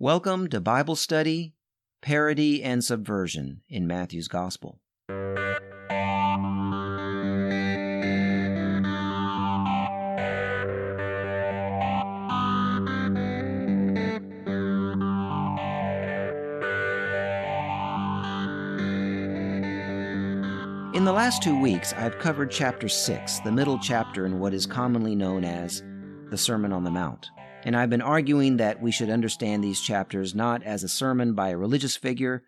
Welcome to Bible Study, Parody, and Subversion in Matthew's Gospel. In the last two weeks, I've covered chapter 6, the middle chapter in what is commonly known as the Sermon on the Mount. And I've been arguing that we should understand these chapters not as a sermon by a religious figure,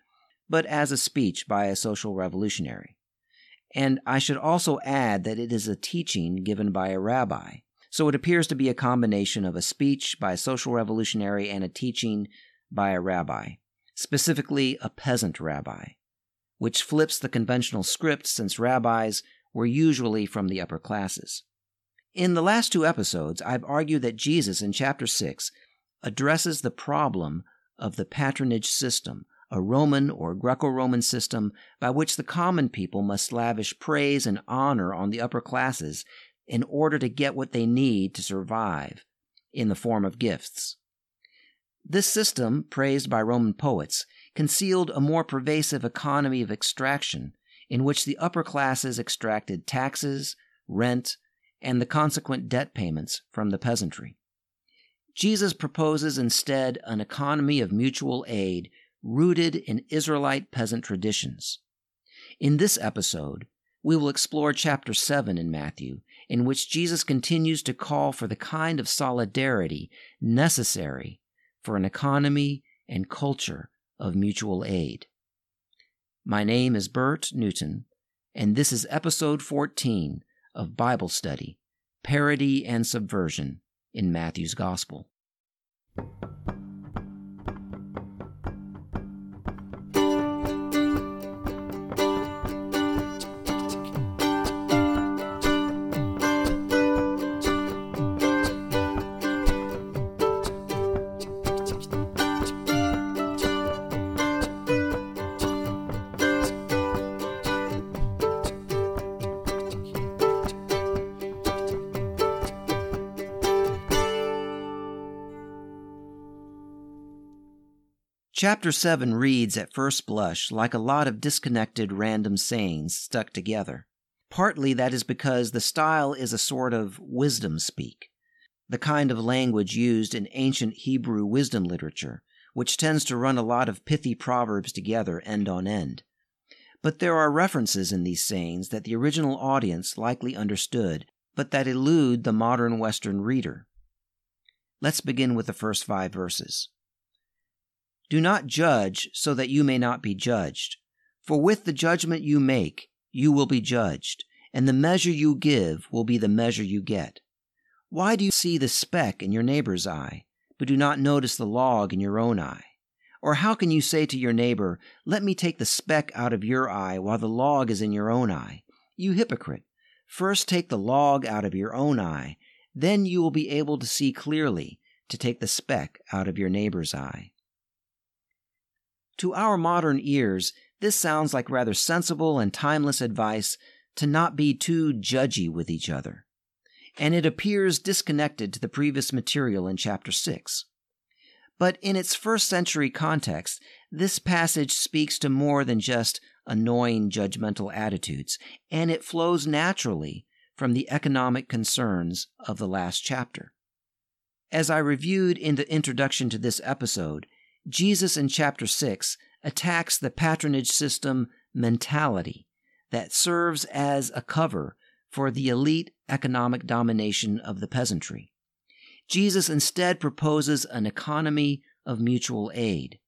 but as a speech by a social revolutionary. And I should also add that it is a teaching given by a rabbi. So it appears to be a combination of a speech by a social revolutionary and a teaching by a rabbi, specifically a peasant rabbi which flips the conventional script since rabbis were usually from the upper classes. In the last two episodes, I've argued that Jesus in chapter 6 addresses the problem of the patronage system, a Roman or Greco Roman system by which the common people must lavish praise and honor on the upper classes in order to get what they need to survive in the form of gifts. This system, praised by Roman poets, concealed a more pervasive economy of extraction in which the upper classes extracted taxes, rent, and the consequent debt payments from the peasantry. Jesus proposes instead an economy of mutual aid rooted in Israelite peasant traditions. In this episode, we will explore chapter 7 in Matthew, in which Jesus continues to call for the kind of solidarity necessary for an economy and culture of mutual aid. My name is Bert Newton, and this is episode 14 of Bible Study Parody and Subversion in Matthew's Gospel. Chapter 7 reads at first blush like a lot of disconnected random sayings stuck together. Partly that is because the style is a sort of wisdom speak, the kind of language used in ancient Hebrew wisdom literature, which tends to run a lot of pithy proverbs together end on end. But there are references in these sayings that the original audience likely understood, but that elude the modern Western reader. Let's begin with the first five verses. Do not judge so that you may not be judged. For with the judgment you make, you will be judged, and the measure you give will be the measure you get. Why do you see the speck in your neighbor's eye, but do not notice the log in your own eye? Or how can you say to your neighbor, Let me take the speck out of your eye while the log is in your own eye? You hypocrite! First take the log out of your own eye, then you will be able to see clearly to take the speck out of your neighbor's eye. To our modern ears, this sounds like rather sensible and timeless advice to not be too judgy with each other. And it appears disconnected to the previous material in chapter 6. But in its first century context, this passage speaks to more than just annoying judgmental attitudes, and it flows naturally from the economic concerns of the last chapter. As I reviewed in the introduction to this episode, Jesus in chapter 6 attacks the patronage system mentality that serves as a cover for the elite economic domination of the peasantry. Jesus instead proposes an economy of mutual aid.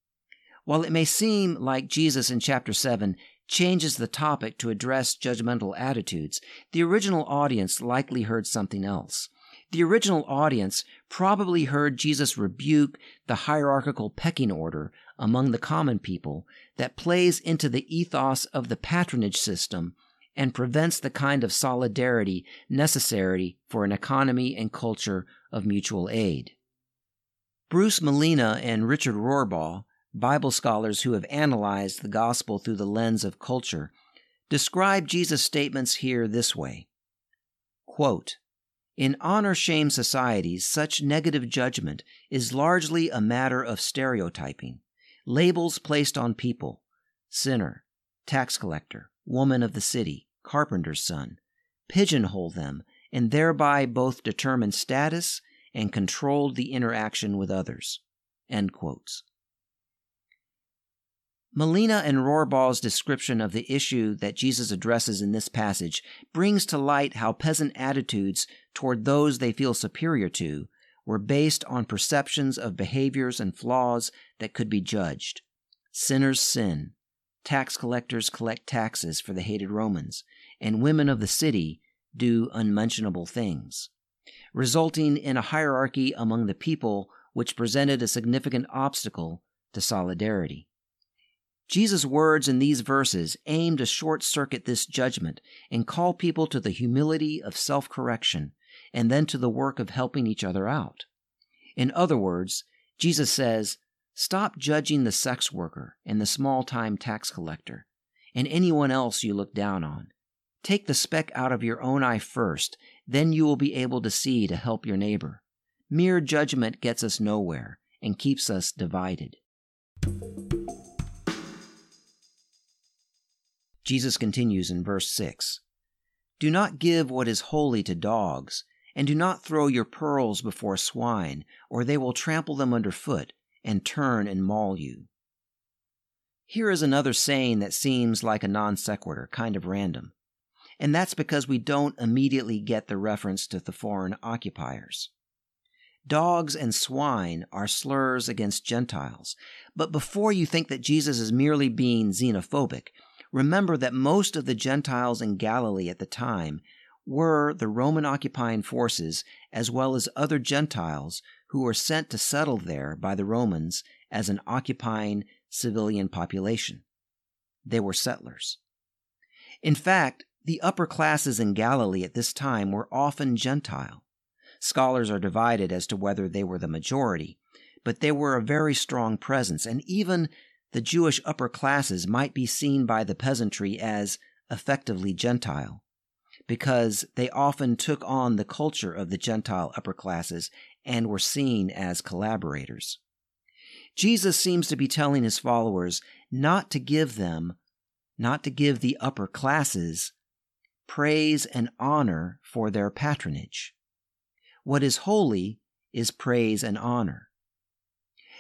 While it may seem like Jesus in chapter 7 changes the topic to address judgmental attitudes, the original audience likely heard something else. The original audience probably heard Jesus rebuke the hierarchical pecking order among the common people that plays into the ethos of the patronage system and prevents the kind of solidarity necessary for an economy and culture of mutual aid. Bruce Malina and Richard Rohrbaugh, Bible scholars who have analyzed the gospel through the lens of culture, describe Jesus' statements here this way Quote, In honor shame societies, such negative judgment is largely a matter of stereotyping. Labels placed on people sinner, tax collector, woman of the city, carpenter's son pigeonhole them and thereby both determine status and control the interaction with others. Malina and Rohrbaugh's description of the issue that Jesus addresses in this passage brings to light how peasant attitudes toward those they feel superior to were based on perceptions of behaviors and flaws that could be judged. Sinners sin, tax collectors collect taxes for the hated Romans, and women of the city do unmentionable things, resulting in a hierarchy among the people which presented a significant obstacle to solidarity. Jesus' words in these verses aim to short circuit this judgment and call people to the humility of self correction and then to the work of helping each other out. In other words, Jesus says, Stop judging the sex worker and the small time tax collector and anyone else you look down on. Take the speck out of your own eye first, then you will be able to see to help your neighbor. Mere judgment gets us nowhere and keeps us divided. Jesus continues in verse 6 Do not give what is holy to dogs, and do not throw your pearls before swine, or they will trample them underfoot and turn and maul you. Here is another saying that seems like a non sequitur, kind of random and that's because we don't immediately get the reference to the foreign occupiers. Dogs and swine are slurs against Gentiles, but before you think that Jesus is merely being xenophobic, remember that most of the Gentiles in Galilee at the time were the Roman occupying forces as well as other Gentiles who were sent to settle there by the Romans as an occupying civilian population. They were settlers. In fact, the upper classes in Galilee at this time were often Gentile. Scholars are divided as to whether they were the majority, but they were a very strong presence, and even the Jewish upper classes might be seen by the peasantry as effectively Gentile, because they often took on the culture of the Gentile upper classes and were seen as collaborators. Jesus seems to be telling his followers not to give them, not to give the upper classes praise and honor for their patronage. What is holy is praise and honor.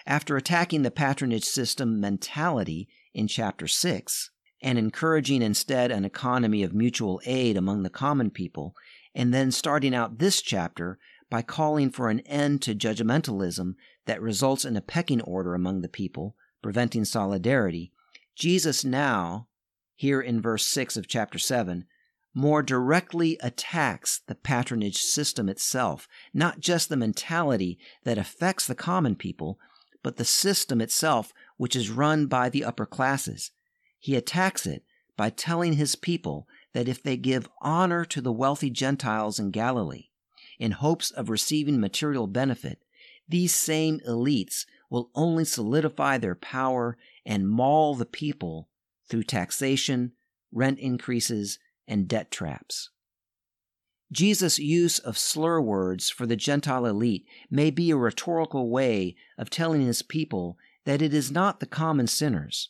After attacking the patronage system mentality in chapter 6 and encouraging instead an economy of mutual aid among the common people, and then starting out this chapter by calling for an end to judgmentalism that results in a pecking order among the people, preventing solidarity, Jesus now, here in verse 6 of chapter 7, more directly attacks the patronage system itself, not just the mentality that affects the common people, but the system itself, which is run by the upper classes. He attacks it by telling his people that if they give honor to the wealthy Gentiles in Galilee, in hopes of receiving material benefit, these same elites will only solidify their power and maul the people through taxation, rent increases, and debt traps. Jesus' use of slur words for the Gentile elite may be a rhetorical way of telling his people that it is not the common sinners,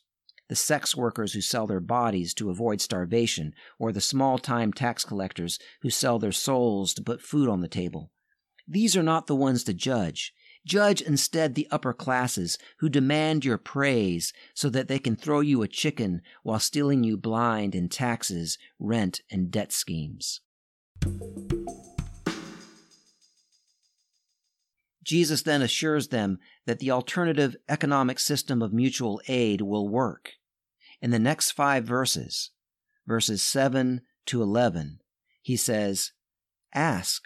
the sex workers who sell their bodies to avoid starvation, or the small time tax collectors who sell their souls to put food on the table. These are not the ones to judge. Judge instead the upper classes who demand your praise so that they can throw you a chicken while stealing you blind in taxes, rent, and debt schemes. Jesus then assures them that the alternative economic system of mutual aid will work. In the next five verses, verses 7 to 11, he says, Ask,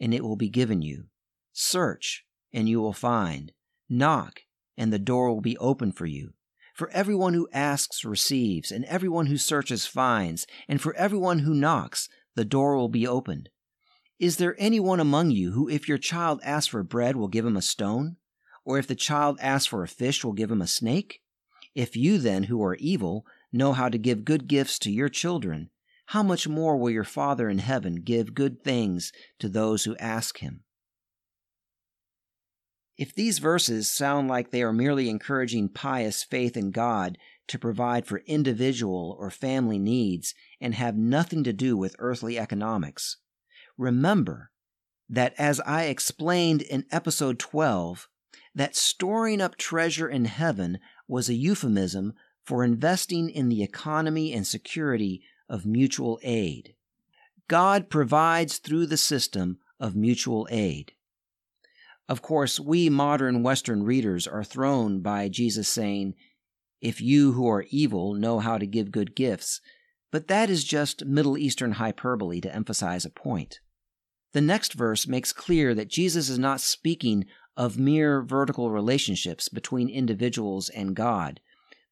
and it will be given you. Search, and you will find. Knock, and the door will be open for you. For everyone who asks receives, and everyone who searches finds, and for everyone who knocks, the door will be opened. Is there anyone among you who, if your child asks for bread, will give him a stone? Or if the child asks for a fish, will give him a snake? If you then, who are evil, know how to give good gifts to your children, how much more will your Father in heaven give good things to those who ask him? If these verses sound like they are merely encouraging pious faith in God to provide for individual or family needs and have nothing to do with earthly economics, remember that as I explained in episode 12, that storing up treasure in heaven was a euphemism for investing in the economy and security of mutual aid. God provides through the system of mutual aid. Of course, we modern Western readers are thrown by Jesus saying, If you who are evil know how to give good gifts, but that is just Middle Eastern hyperbole to emphasize a point. The next verse makes clear that Jesus is not speaking of mere vertical relationships between individuals and God.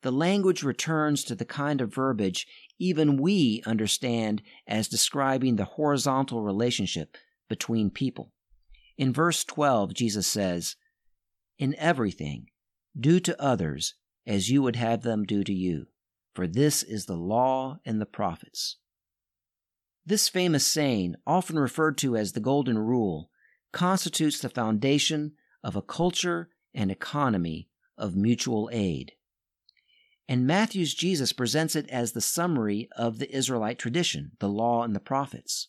The language returns to the kind of verbiage even we understand as describing the horizontal relationship between people. In verse 12, Jesus says, In everything, do to others as you would have them do to you, for this is the law and the prophets. This famous saying, often referred to as the Golden Rule, constitutes the foundation of a culture and economy of mutual aid. And Matthew's Jesus presents it as the summary of the Israelite tradition, the law and the prophets.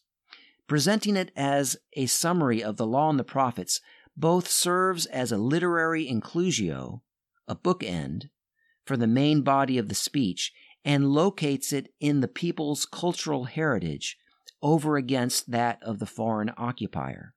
Presenting it as a summary of the law and the prophets both serves as a literary inclusio, a bookend, for the main body of the speech and locates it in the people's cultural heritage over against that of the foreign occupier.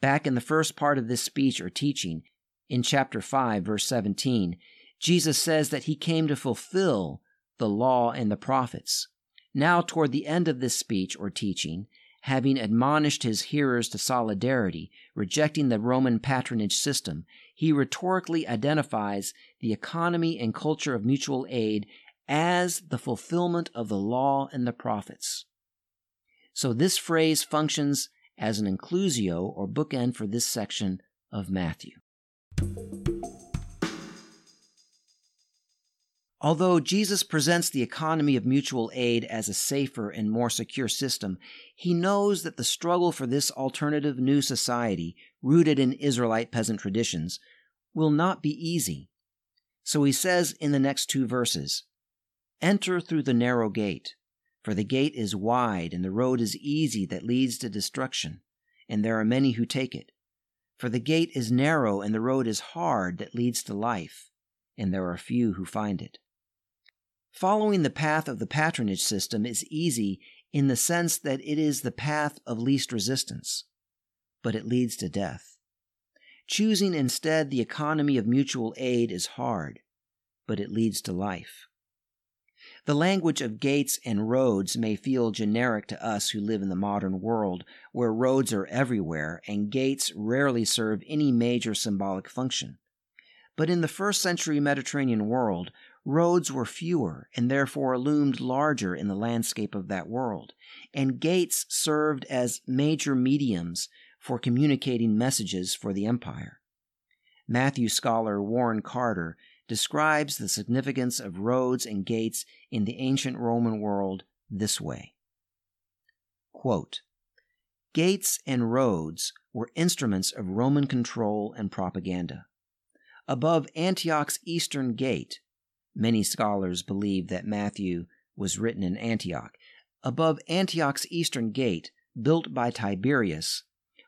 Back in the first part of this speech or teaching, in chapter 5, verse 17, Jesus says that he came to fulfill the law and the prophets. Now, toward the end of this speech or teaching, having admonished his hearers to solidarity, rejecting the Roman patronage system, he rhetorically identifies the economy and culture of mutual aid as the fulfillment of the law and the prophets. So this phrase functions as an inclusio or bookend for this section of Matthew. Although Jesus presents the economy of mutual aid as a safer and more secure system, he knows that the struggle for this alternative new society, rooted in Israelite peasant traditions, will not be easy. So he says in the next two verses Enter through the narrow gate. For the gate is wide, and the road is easy that leads to destruction, and there are many who take it. For the gate is narrow, and the road is hard that leads to life, and there are few who find it. Following the path of the patronage system is easy in the sense that it is the path of least resistance, but it leads to death. Choosing instead the economy of mutual aid is hard, but it leads to life. The language of gates and roads may feel generic to us who live in the modern world, where roads are everywhere and gates rarely serve any major symbolic function. But in the first century Mediterranean world, roads were fewer and therefore loomed larger in the landscape of that world, and gates served as major mediums for communicating messages for the empire. Matthew scholar Warren Carter describes the significance of roads and gates in the ancient Roman world this way Quote, Gates and roads were instruments of Roman control and propaganda. Above Antioch's eastern gate, many scholars believe that Matthew was written in Antioch. Above Antioch's eastern gate, built by Tiberius,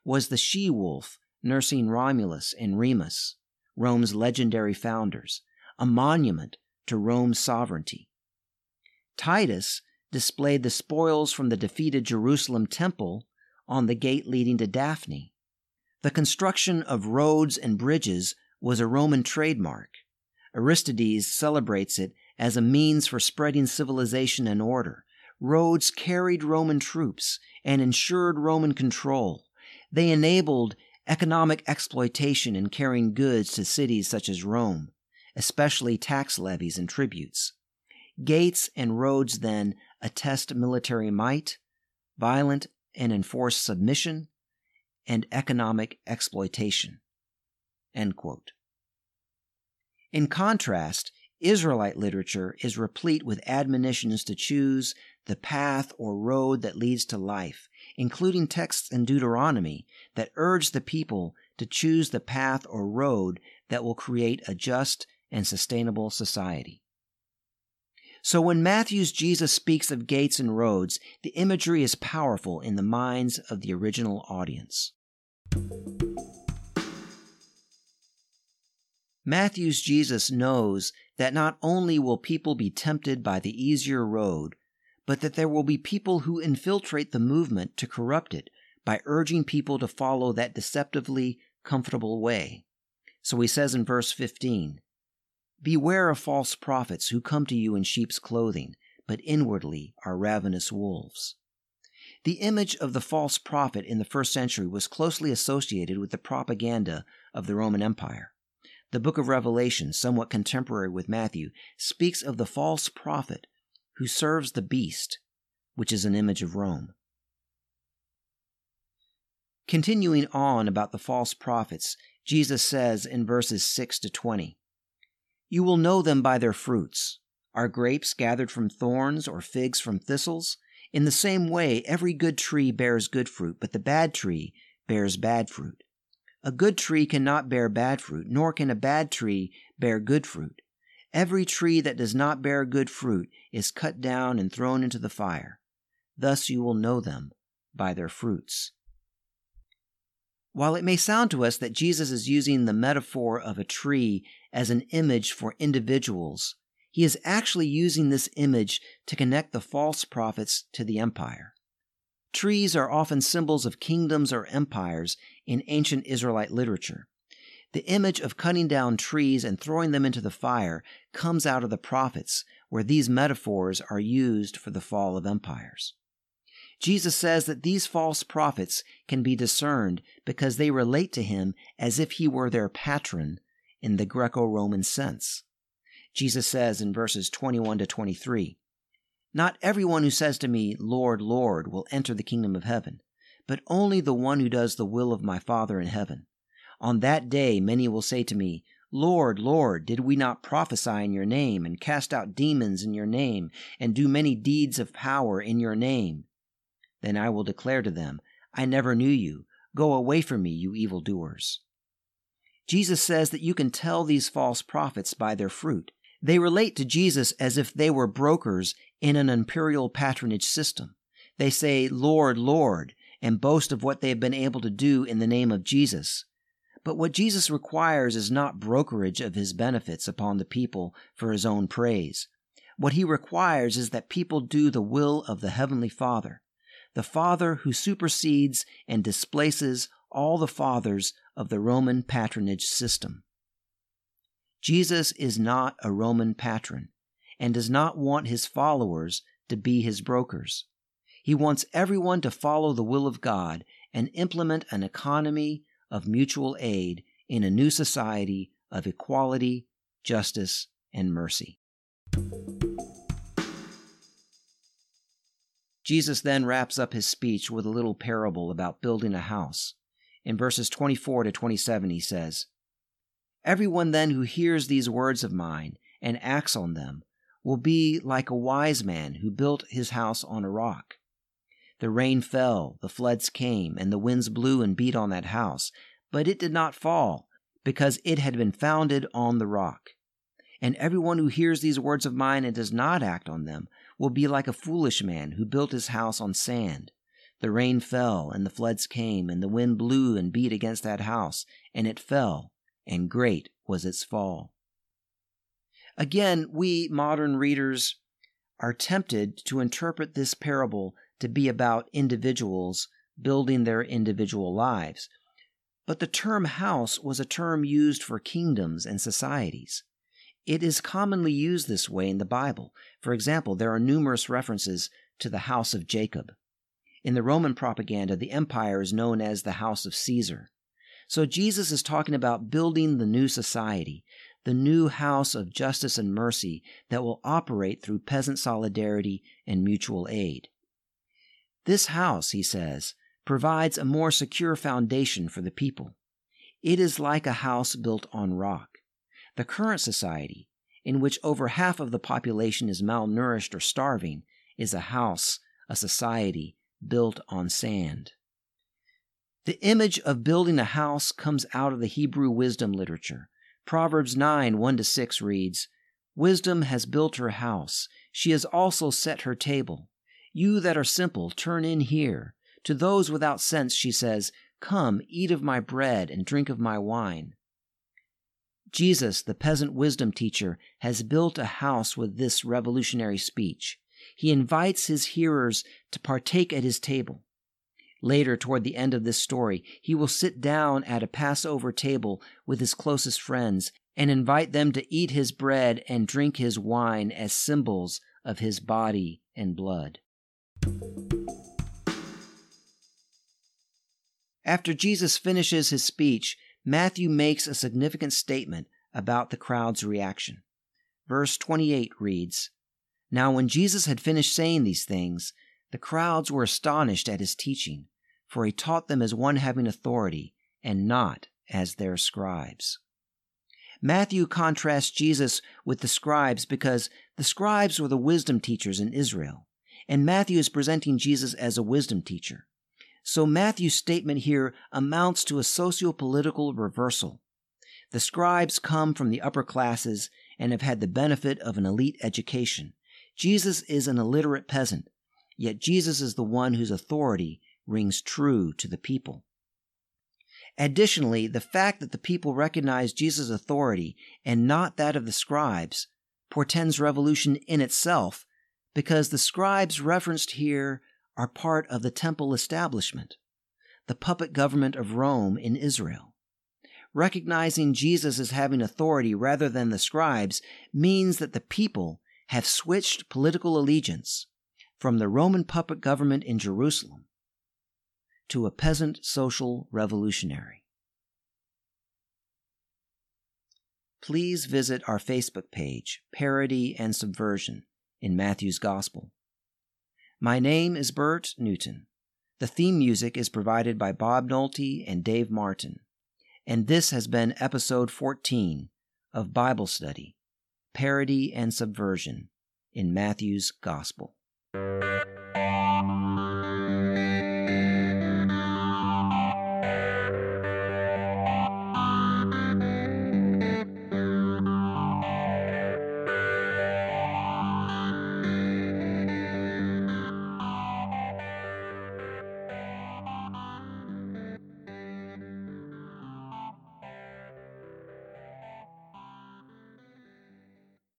was the she wolf nursing Romulus and Remus, Rome's legendary founders, a monument to Rome's sovereignty. Titus displayed the spoils from the defeated Jerusalem temple on the gate leading to Daphne. The construction of roads and bridges was a Roman trademark. Aristides celebrates it as a means for spreading civilization and order. Roads carried Roman troops and ensured Roman control. They enabled economic exploitation in carrying goods to cities such as Rome, especially tax levies and tributes. Gates and roads then attest military might, violent and enforced submission, and economic exploitation. In contrast, Israelite literature is replete with admonitions to choose the path or road that leads to life, including texts in Deuteronomy that urge the people to choose the path or road that will create a just and sustainable society. So when Matthew's Jesus speaks of gates and roads, the imagery is powerful in the minds of the original audience. Matthew's Jesus knows that not only will people be tempted by the easier road, but that there will be people who infiltrate the movement to corrupt it by urging people to follow that deceptively comfortable way. So he says in verse 15, Beware of false prophets who come to you in sheep's clothing, but inwardly are ravenous wolves. The image of the false prophet in the first century was closely associated with the propaganda of the Roman Empire. The book of Revelation, somewhat contemporary with Matthew, speaks of the false prophet who serves the beast, which is an image of Rome. Continuing on about the false prophets, Jesus says in verses 6 to 20, You will know them by their fruits. Are grapes gathered from thorns or figs from thistles? In the same way, every good tree bears good fruit, but the bad tree bears bad fruit. A good tree cannot bear bad fruit, nor can a bad tree bear good fruit. Every tree that does not bear good fruit is cut down and thrown into the fire. Thus you will know them by their fruits. While it may sound to us that Jesus is using the metaphor of a tree as an image for individuals, he is actually using this image to connect the false prophets to the empire. Trees are often symbols of kingdoms or empires in ancient Israelite literature. The image of cutting down trees and throwing them into the fire comes out of the prophets, where these metaphors are used for the fall of empires. Jesus says that these false prophets can be discerned because they relate to him as if he were their patron in the Greco Roman sense. Jesus says in verses 21 to 23, not everyone who says to me, Lord, Lord, will enter the kingdom of heaven, but only the one who does the will of my Father in heaven. On that day many will say to me, Lord, Lord, did we not prophesy in your name, and cast out demons in your name, and do many deeds of power in your name? Then I will declare to them, I never knew you. Go away from me, you evildoers. Jesus says that you can tell these false prophets by their fruit. They relate to Jesus as if they were brokers in an imperial patronage system. They say, Lord, Lord, and boast of what they have been able to do in the name of Jesus. But what Jesus requires is not brokerage of his benefits upon the people for his own praise. What he requires is that people do the will of the Heavenly Father, the Father who supersedes and displaces all the fathers of the Roman patronage system. Jesus is not a Roman patron and does not want his followers to be his brokers. He wants everyone to follow the will of God and implement an economy of mutual aid in a new society of equality, justice, and mercy. Jesus then wraps up his speech with a little parable about building a house. In verses 24 to 27, he says, Everyone then who hears these words of mine and acts on them will be like a wise man who built his house on a rock. The rain fell, the floods came, and the winds blew and beat on that house, but it did not fall, because it had been founded on the rock. And everyone who hears these words of mine and does not act on them will be like a foolish man who built his house on sand. The rain fell, and the floods came, and the wind blew and beat against that house, and it fell, and great was its fall. Again, we modern readers are tempted to interpret this parable to be about individuals building their individual lives. But the term house was a term used for kingdoms and societies. It is commonly used this way in the Bible. For example, there are numerous references to the house of Jacob. In the Roman propaganda, the empire is known as the house of Caesar. So Jesus is talking about building the new society, the new house of justice and mercy that will operate through peasant solidarity and mutual aid. This house, he says, provides a more secure foundation for the people. It is like a house built on rock. The current society, in which over half of the population is malnourished or starving, is a house, a society built on sand. The image of building a house comes out of the Hebrew wisdom literature. Proverbs 9 1 6 reads, Wisdom has built her house, she has also set her table. You that are simple, turn in here. To those without sense, she says, Come, eat of my bread and drink of my wine. Jesus, the peasant wisdom teacher, has built a house with this revolutionary speech. He invites his hearers to partake at his table. Later, toward the end of this story, he will sit down at a Passover table with his closest friends and invite them to eat his bread and drink his wine as symbols of his body and blood. After Jesus finishes his speech, Matthew makes a significant statement about the crowd's reaction. Verse 28 reads Now, when Jesus had finished saying these things, the crowds were astonished at his teaching, for he taught them as one having authority, and not as their scribes. Matthew contrasts Jesus with the scribes because the scribes were the wisdom teachers in Israel, and Matthew is presenting Jesus as a wisdom teacher. So Matthew's statement here amounts to a socio-political reversal. The scribes come from the upper classes and have had the benefit of an elite education. Jesus is an illiterate peasant, yet Jesus is the one whose authority rings true to the people. Additionally, the fact that the people recognize Jesus' authority and not that of the scribes portends revolution in itself because the scribes referenced here are part of the temple establishment, the puppet government of Rome in Israel. Recognizing Jesus as having authority rather than the scribes means that the people have switched political allegiance from the Roman puppet government in Jerusalem to a peasant social revolutionary. Please visit our Facebook page, Parody and Subversion, in Matthew's Gospel. My name is Bert Newton. The theme music is provided by Bob Nolte and Dave Martin. And this has been episode 14 of Bible Study, Parody and Subversion in Matthew's Gospel.